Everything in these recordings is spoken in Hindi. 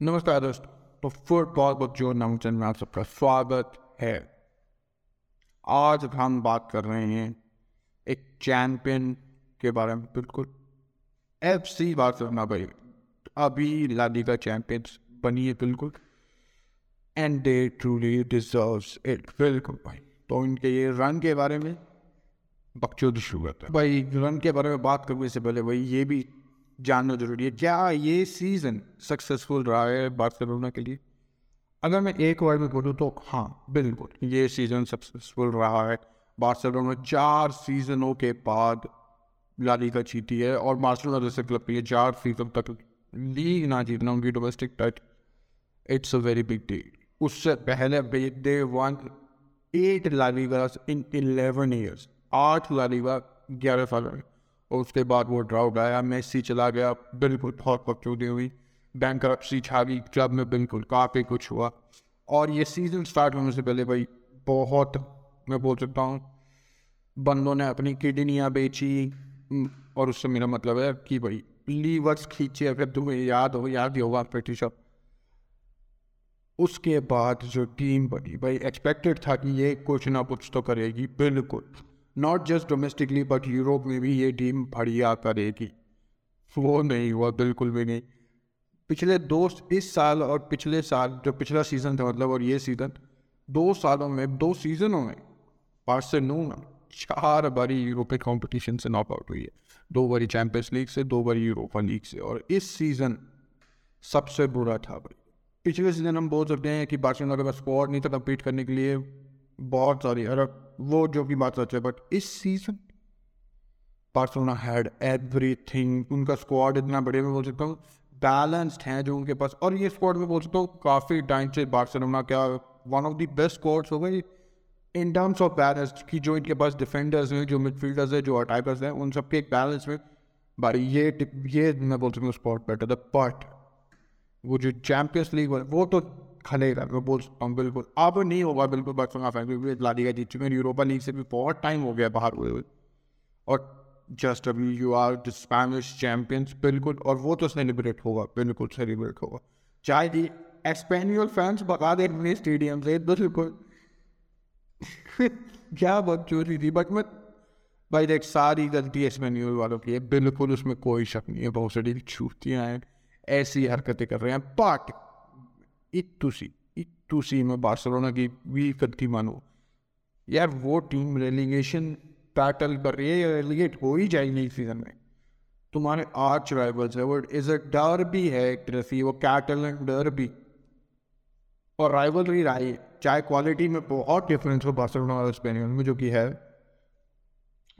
नमस्कार दोस्तों तो फुटबॉल बच्चों नामचंद में आप सबका स्वागत है। आज हम बात कर रहे हैं एक चैंपियन के बारे में। बिल्कुल एफ़ सी बार्सिलोना भाई, अभी का चैंपियंस बनी है, बिल्कुल। And they truly deserves it बिल्कुल भाई। तो इनके ये रन के बारे में बकचोद शुरू है। भाई रन के बारे में बात करने से पहले भाई, ये भी जानना ज़रूरी है। क्या ये सीज़न सक्सेसफुल रहा है बार्सिलोना के लिए? अगर मैं एक वर्ड में बोलूँ तो हाँ बिल्कुल, ये सीज़न सक्सेसफुल रहा है। बार्सिलोना चार सीजनों के बाद लाली का जीती है और बार्सिलोना जैसे क्लब के चार सीज़न तक लीग ना जीतना, उनकी domestic touch it's a very big deal उससे पहले they won eight La Liga in eleven years आठ लालीगा ग्यारह साल में। और उसके बाद वो ड्राउट आया मेसी चला गया, बिल्कुल बहुत बकचोदी हुई। बैंक करप्सी छा गई क्लब में बिल्कुल काफ़ी कुछ हुआ। और ये सीज़न स्टार्ट होने से पहले भाई, बहुत, मैं बोल सकता हूँ, बंदों ने अपनी किडनियाँ बेची। और उससे मेरा मतलब है कि भाई लीवर्स खींचे, अगर तुम्हें याद हो, याद ही होगा पेटी सब उसके बाद जो टीम बनी, भाई एक्सपेक्टेड था कि ये कुछ ना कुछ तो करेगी, बिल्कुल। Not just domestically but Europe में भी ये टीम बढ़िया करेगी। वो नहीं हुआ, बिल्कुल भी नहीं। पिछले दो, इस साल और पिछले साल, जो पिछला सीज़न था मतलब और ये सीज़न दो सालों में, दो सीज़नों में बार्सिलोना चार बारी यूरोपियन कंपटीशन से नॉक आउट हुई है। दो बारी चैंपियंस लीग से, दो बारी यूरोपा लीग से, और इस सीज़न सबसे बुरा था भाई। पिछले सीज़न हम बोल सकते हैं कि बार्सिलोना के पास स्क्वाड नहीं था कम्पीट करने के लिए। बहुत सारी अरे वो जो की बात सच है बट इस सीज़न बार्सिलोना हैड एवरीथिंग उनका स्क्वाड इतना बढ़िया मैं बोल सकता हूँ बैलेंस्ड है जो उनके पास। और ये स्क्वाड में बोल सकता हूँ, काफ़ी टाइम से बार्सिलोना क्या one of the best squads हो गई इन टर्म्स ऑफ़ बैलेंस की जो इनके पास डिफेंडर्स हैं, जो मिडफील्डर्स हैं, जो अटैकर्स हैं, उन सबके एक बैलेंस में। भाई ये ये मैं बोल सकता हूँ स्पॉट बेटर द बट वो जो चैंपियंस लीग वो तो खलेगा मैं बोल सकता हूँ बिल्कुल, अब नहीं होगा बिल्कुल बार्सिलोना फ़ैन क्योंकि ला लिगा जीत चुके हैं यूरोपा लीग से भी बहुत टाइम हो गया बाहर हुए हुए। और जस्ट अभी you are the Spanish champions बिल्कुल, और वो तो सेलिब्रेट होगा, बिल्कुल सेलिब्रेट होगा। चाहे जी स्पेनियल फैंस बता दे अपने स्टेडियम से, बिल्कुल। क्या बात चोरी थी बट मैं, भाई देख, सारी गलती स्पेनियल वालों की है, बिल्कुल उसमें कोई शक नहीं है, बहुत सारी छूतियाँ हैं, ऐसी हरकतें कर रहे हैं बट इतुसी इतुसी में बार्सिलोना की भी करती मानो। यार वो टीम रेलीगेशन बैटल कर रही है रेलीगेट हो ही जाएगी इस सीज़न में। तुम्हारे आर्च राइवल्स है, वो इज़ अ डर भी है एक तरह से, वो कैटलन डर भी। और राइवलरी रही है, चाहे क्वालिटी में बहुत डिफरेंस हो बार्सिलोना और स्पेनियन में, जो कि है।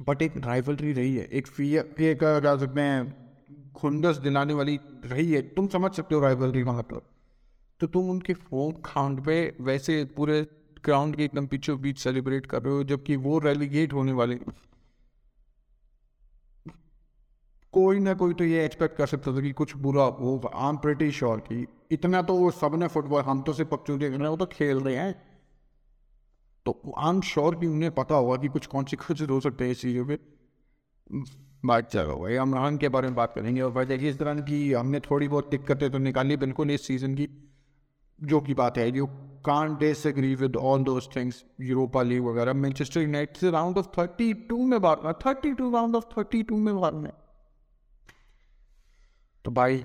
बट एक राइवलरी रही है, एक फियर एक क्या सकते हैं, खुंदस दिलाने वाली रही है। तुम समझ सकते हो राइवलरी का मतलब तो तुम उनके होम ग्राउंड पे वैसे पूरे ग्राउंड के एकदम पीछे बीच सेलिब्रेट कर रहे हो, जबकि वो रेलीगेट होने वाले। कोई ना कोई तो ये एक्सपेक्ट कर सकता था कि कुछ बुरा होगा आई एम प्रेटी श्योर कि इतना तो वो सबने फुटबॉल हम तो सिर्फ़ रहे हैं, वो तो खेल रहे हैं। तो आई एम श्योर कि उन्हें पता होगा कि कुछ कॉन्सिक्वेंसेज हो सकते हैं इस चीज़ों पर बात चलो भाई हम के बारे में बात करेंगे। और भाई देखिए इस दौरान की हमने थोड़ी बहुत दिक्कतें तो निकाली बिल्कुल इस सीज़न की। जो की बात है you can disagree with all those things Europa League वगैरह मैनचेस्टर यूनाइटेड से राउंड ऑफ़ थर्टी टू में बात thirty two round of thirty two में में तो भाई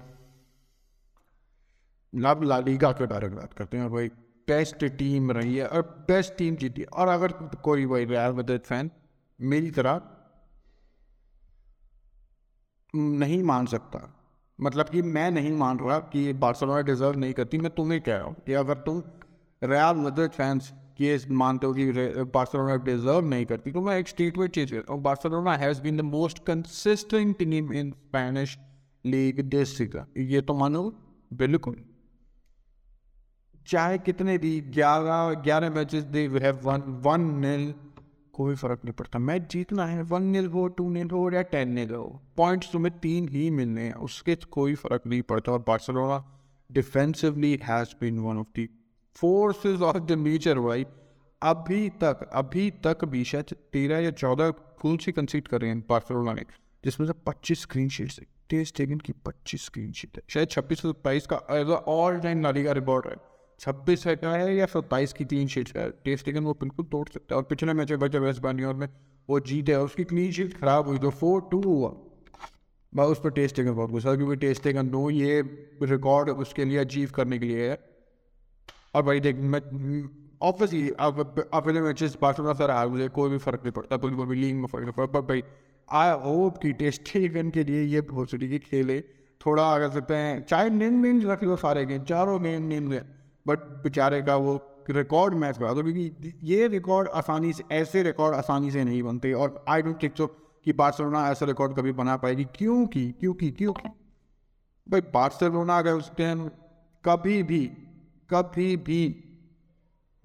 लब ला लीगा के बारे में बात करते हैं और भाई बेस्ट टीम रही है और बेस्ट टीम जीती है। और अगर कोई भाई रियल मैड्रिड फ़ैन मेरी तरह, नहीं मान सकता मतलब कि मैं नहीं मान रहा कि बार्सिलोना डिजर्व नहीं करती, मैं तुम्हें कह रहा हूँ कि अगर तुम रियल मैड्रिड फैंस ये मानते हो कि बार्सिलोना डिजर्व नहीं करती तो मैं एक स्टेटमेंट चेंज करता हूँ, Barcelona has been the most consistent team in Spanish league this season ये तो मानो बिल्कुल। चाहे कितने भी ग्यारह ग्यारह matches they have won one nil कोई फ़र्क नहीं पड़ता। मैच जीतना है वन नील हो टू नील हो या टेन नील हो पॉइंट्स तुम्हें तीन ही मिलने हैं, उसके कोई फ़र्क नहीं पड़ता। और Barcelona defensively has been one of the forces of the nature भाई। अभी तक अभी तक भी शायद तेरह या चौदह गोल से कंसीड कर रहे हैं बार्सिलोना ने, जिसमें से पच्चीस स्क्रीन शीट से टेस्ट टेगन की पच्चीस स्क्रीन शीट है। शायद छब्बीस सौ सत्ताईस का एज ऑल टाइम नाली का रिकॉर्ड है। छब्बीस है है या सत्ताईस की तीन शीट है? टेस्ट टेगन वो बिल्कुल तोड़ सकता है। और पिछले मैच में बचे वेस्ट बंगाल में, वो जीत है, उसकी क्लीन शीट खराब हुई तो फोर टू हुआ। मैं उस पर टेस्ट टेगन बहुत गुस्सा, क्योंकि टेस्ट टेगन नो ये रिकॉर्ड उसके लिए अचीव करने के लिए है। और भाई देख, मैं ऑब्वियसली अब अपने मैचेस बार्सिलोना सर आ मुझे कोई भी फ़र्क नहीं पड़ता बिल्कुल भी लीग में फ़र्क नहीं पड़ता। भाई आई होप कि टेस्ट टेगन के लिए ये बहुत की खेले। थोड़ा अगर सकते हैं चाहे निन निन रख लो सारे गेम चारों गेम निन गए बट बेचारे का वो रिकॉर्ड मैच करा दो, क्योंकि ये रिकॉर्ड आसानी से, ऐसे रिकॉर्ड आसानी से नहीं बनते और आई डोंट थिंक सो कि बार्सिलोना ऐसा रिकॉर्ड कभी बना पाएगी। क्योंकि क्योंकि क्योंकि भाई बार्सिलोना अगर उस टाइम कभी भी कभी भी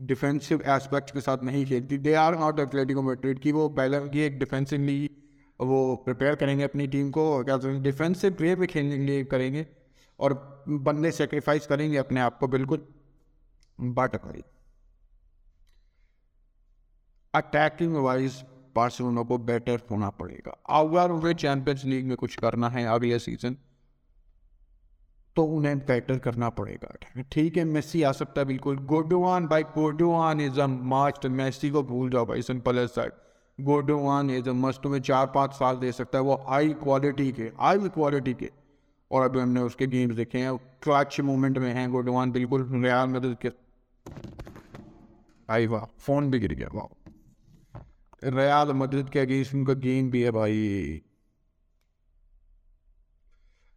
डिफेंसिव एस्पेक्ट के साथ नहीं खेलती they are not Atletico Madrid की वो पहले की एक डिफेंसिवली वो प्रिपेयर करेंगे अपनी टीम को क्या डिफेंसिव वे पे खेलने के लिए करेंगे और बंदे सेक्रीफाइस करेंगे अपने आप को, बिल्कुल। बट अटैकिंग वाइज बार्सिलोना को बेटर होना पड़ेगा। अगर उन्हें चैंपियंस लीग में कुछ करना है अगले सीज़न तो उन्हें बेटर करना पड़ेगा। ठीक है मेसी आ सकता है, बिल्कुल। गोडोवान भाई गोडोवान इज़ अ मस्ट मेसी को भूल जाओ भाई सिंपल एज दैट गोडोवान इज़ अ मस्ट तुम्हें चार पाँच साल दे सकता है, वो हाई क्वालिटी के हाई क्वालिटी के। और अभी हमने उसके गेम्स देखे हैं क्लच मोमेंट में हैं गोडोवान बिल्कुल रियाल मदद के। आई, वाह, फ़ोन भी गिर गया, वाह। रियाल मदद के अगेंस्ट उनका गेम भी है भाई।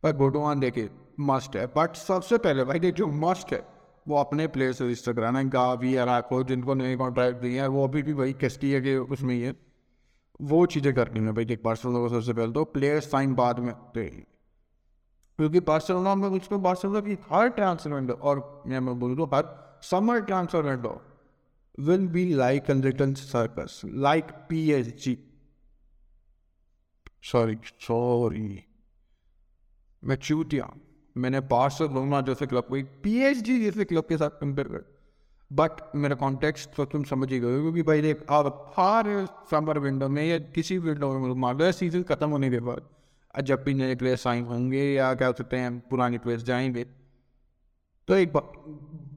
पर गोडोवान देखे मस्ट है। बट सबसे पहले भाई, देख जो मस्ट है, वो अपने प्लेयर से रजिस्टर कराना है गावी अराको जिनको नए कॉन्ट्रैक्ट दिए हैं, वो अभी भी भाई है कि उसमें ही है। वो चीज़ें करनी है भाई, देख बार्सिलोना को सबसे पहले तो प्लेयर साइन बाद में क्योंकि बार्सिलोना में उसमें बार्सिलोना की हर ट्रांसफ़र विंडो और मैं बोल दूँ हर summer transfer window like return circus like P H G sorry sorry मैं चूतिया। मैंने बार्सिलोना जैसे क्लब को, एक पीएचडी जैसे क्लब के साथ कंपेयर कर। बट मेरा कॉन्टेक्स्ट तो तुम समझ ही गए क्योंकि भाई देख, अब हर समर विंडो में या किसी विंडो में मान लो सीज़न खत्म होने के बाद जब भी नए प्लेयर साइन होंगे या क्या सकते हैं, पुराने प्लेयर्स जाएँगे। तो एक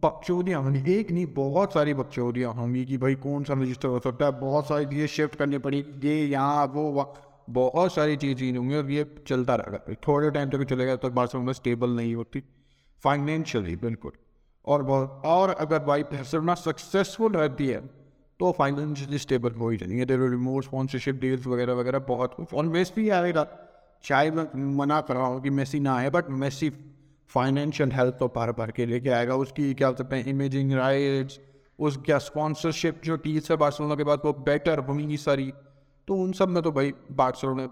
बकचोदियाँ होंगी एक नहीं बहुत सारी बकचोदियाँ होंगी कि भाई कौन सा रजिस्टर हो सकता है? बहुत सारी चीज़ें शिफ्ट करनी पड़ी, ये, यहाँ, वो वक्त बहुत सारी चीज़ें होंगी और ये चलता रहेगा। थोड़े टाइम तक चलेगा तो बार्सिलोना स्टेबल नहीं होती। फाइनेंशियली बिल्कुल। और बहुत, और अगर भाई बार्सिलोना सक्सेसफुल रहती है तो फाइनेंशियली स्टेबल हो ही। जाएँगे देर रिमोट स्पॉन्सरशिप डील्स वगैरह वगैरह, बहुत कुछ। और मेसी आएगा। चाहे मैं मना कर रहा हूँ कि मेसी ना आए बट मेसी फाइनेंशियल हेल्थ तो पार भर के लेके आएगा? उसकी क्या सकते हैं इमेजिंग राइट्स उस क्या स्पॉन्सरशिप जो टील्स है बार्सलोना के बाद वो बेटर होंगी सारी। तो उन सब में तो भाई बार्सलोना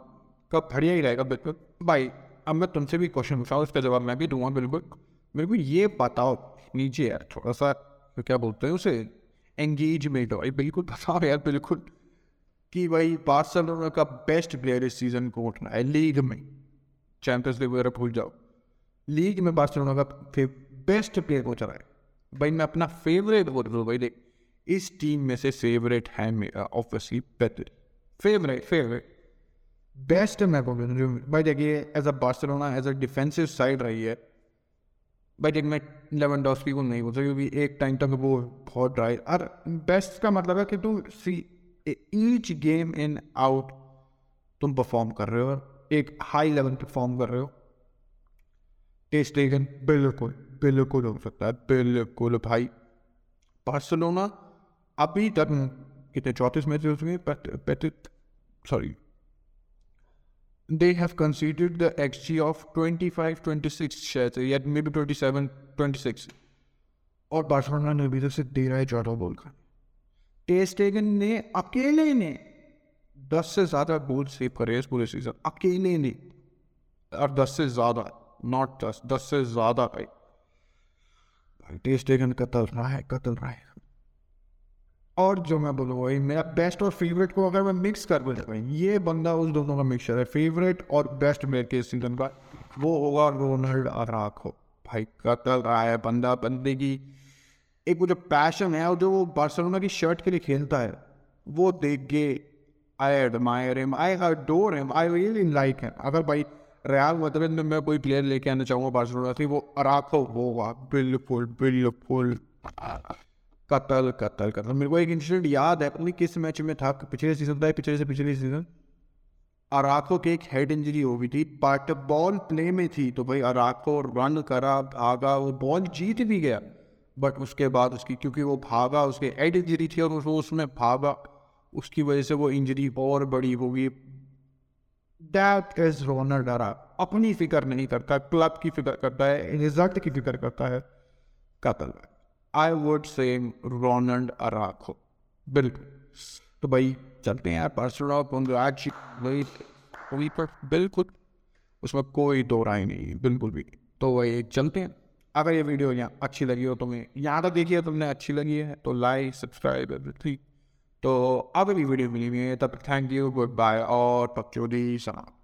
का बढ़िया ही रहेगा, बिल्कुल। भाई, अब मैं तुमसे भी क्वेश्चन पूछा उसका जवाब मैं भी दूँगा, बिल्कुल। मेरे को ये बताओ, नीचे यार थोड़ा सा तो क्या बोलते हैं उसे एंगेजमेंट भाई, बिल्कुल बताओ यार, बिल्कुल। कि भाई बार्सलोना का बेस्ट प्लेयर इस सीज़न को उठना है? लीग में। चैंपियंस लीग वगैरह भूल जाओ। लीग में बार्सिलोना का बेस्ट प्लेयर को चला है। भाई, मैं अपना फेवरेट बोल रहा भाई, देख, इस टीम में से फेवरेट है मेरा obviously better favourite favourite best मैं बोलूँ भाई देखिए as a Barcelona as a defensive side रही है। भाई, देख, मैं लेवन डॉस्की को नहीं बोलता क्योंकि एक टाइम तक वो बहुत ड्राई और बेस्ट का मतलब है कि तुम see each game in out तुम परफॉर्म कर रहे हो और एक हाई लेवल परफॉर्म कर रहे हो। टेस्ट टेकन बिल्कुल बिल्कुल हो सकता है, बिल्कुल भाई। बार्सिलोना अभी तक कितने, चौंतीस मैच उसमें sorry they have conceded the xg of 25 26 shares, yet maybe 27 26 और बार्सिलोना ने अभी तक से दे रहा है चौदह गोल का टेस्टेगन ने अकेले ने दस से ज़्यादा गोल सेव करे इस पूरे सीज़न अकेले ने, और दस से ज़्यादा। नॉट दस दस से ज़्यादा भाई टेस्टेगन कतल रहा है, कतल रहा है। और जो मैं बोलूँ, वही मेरा बेस्ट और फेवरेट को अगर मैं मिक्स कर बोलूँ ये बंदा उस दोनों का मिक्सचर है। फेवरेट और बेस्ट मेरे के सीज़न का, वो होगा रोनाल्ड अराखो भाई, कतल रहा है बंदा, बंदे की एक वो जो पैशन है, और जो वो बार्सिलोना की शर्ट के लिए खेलता है, वो देख के I admire him I adore him I really like him अगर भाई रियाल मतलब में मैं कोई प्लेयर लेके आना चाहूँगा बार्सिलोना से, वो अराखो होगा बिल्कुल बिल्कुल। कतल कतल कतल। मेरे को एक इंसिडेंट याद है अपनी किस मैच में था, पिछले सीज़न था पिछले से पिछले सीज़न अराको की एक हेड इंजरी हो गई थी बट बॉल प्ले में थी तो भाई अराको रन करा, भागा, वो बॉल जीत भी गया। बट उसके बाद उसकी, क्योंकि वो भागा, उसके हेड इंजरी थी और उसमें भागा, उसकी वजह से वो इंजरी और बड़ी होगी। दैट इज़ रोनर अपनी फ़िक्र नहीं करता, क्लब की फ़िक्र करता है रिज़ल्ट की फ़िक्र करता है, कतल। आई वुड से रोनल्ड अराखो बिल्कुल। तो भाई, चलते हैं यार बिल्कुल। उसमें कोई दो राय नहीं बिल्कुल भी। तो वही चलते हैं। अगर ये वीडियो यहाँ अच्छी लगी हो तुम्हें यहाँ तक देखिए, तुमने अच्छी लगी है तो लाइक सब्सक्राइब एवरीथिंग तो अब भी वीडियो मिली हुई है, तब थैंक यू गुड बाय और पक्चोदी सलाम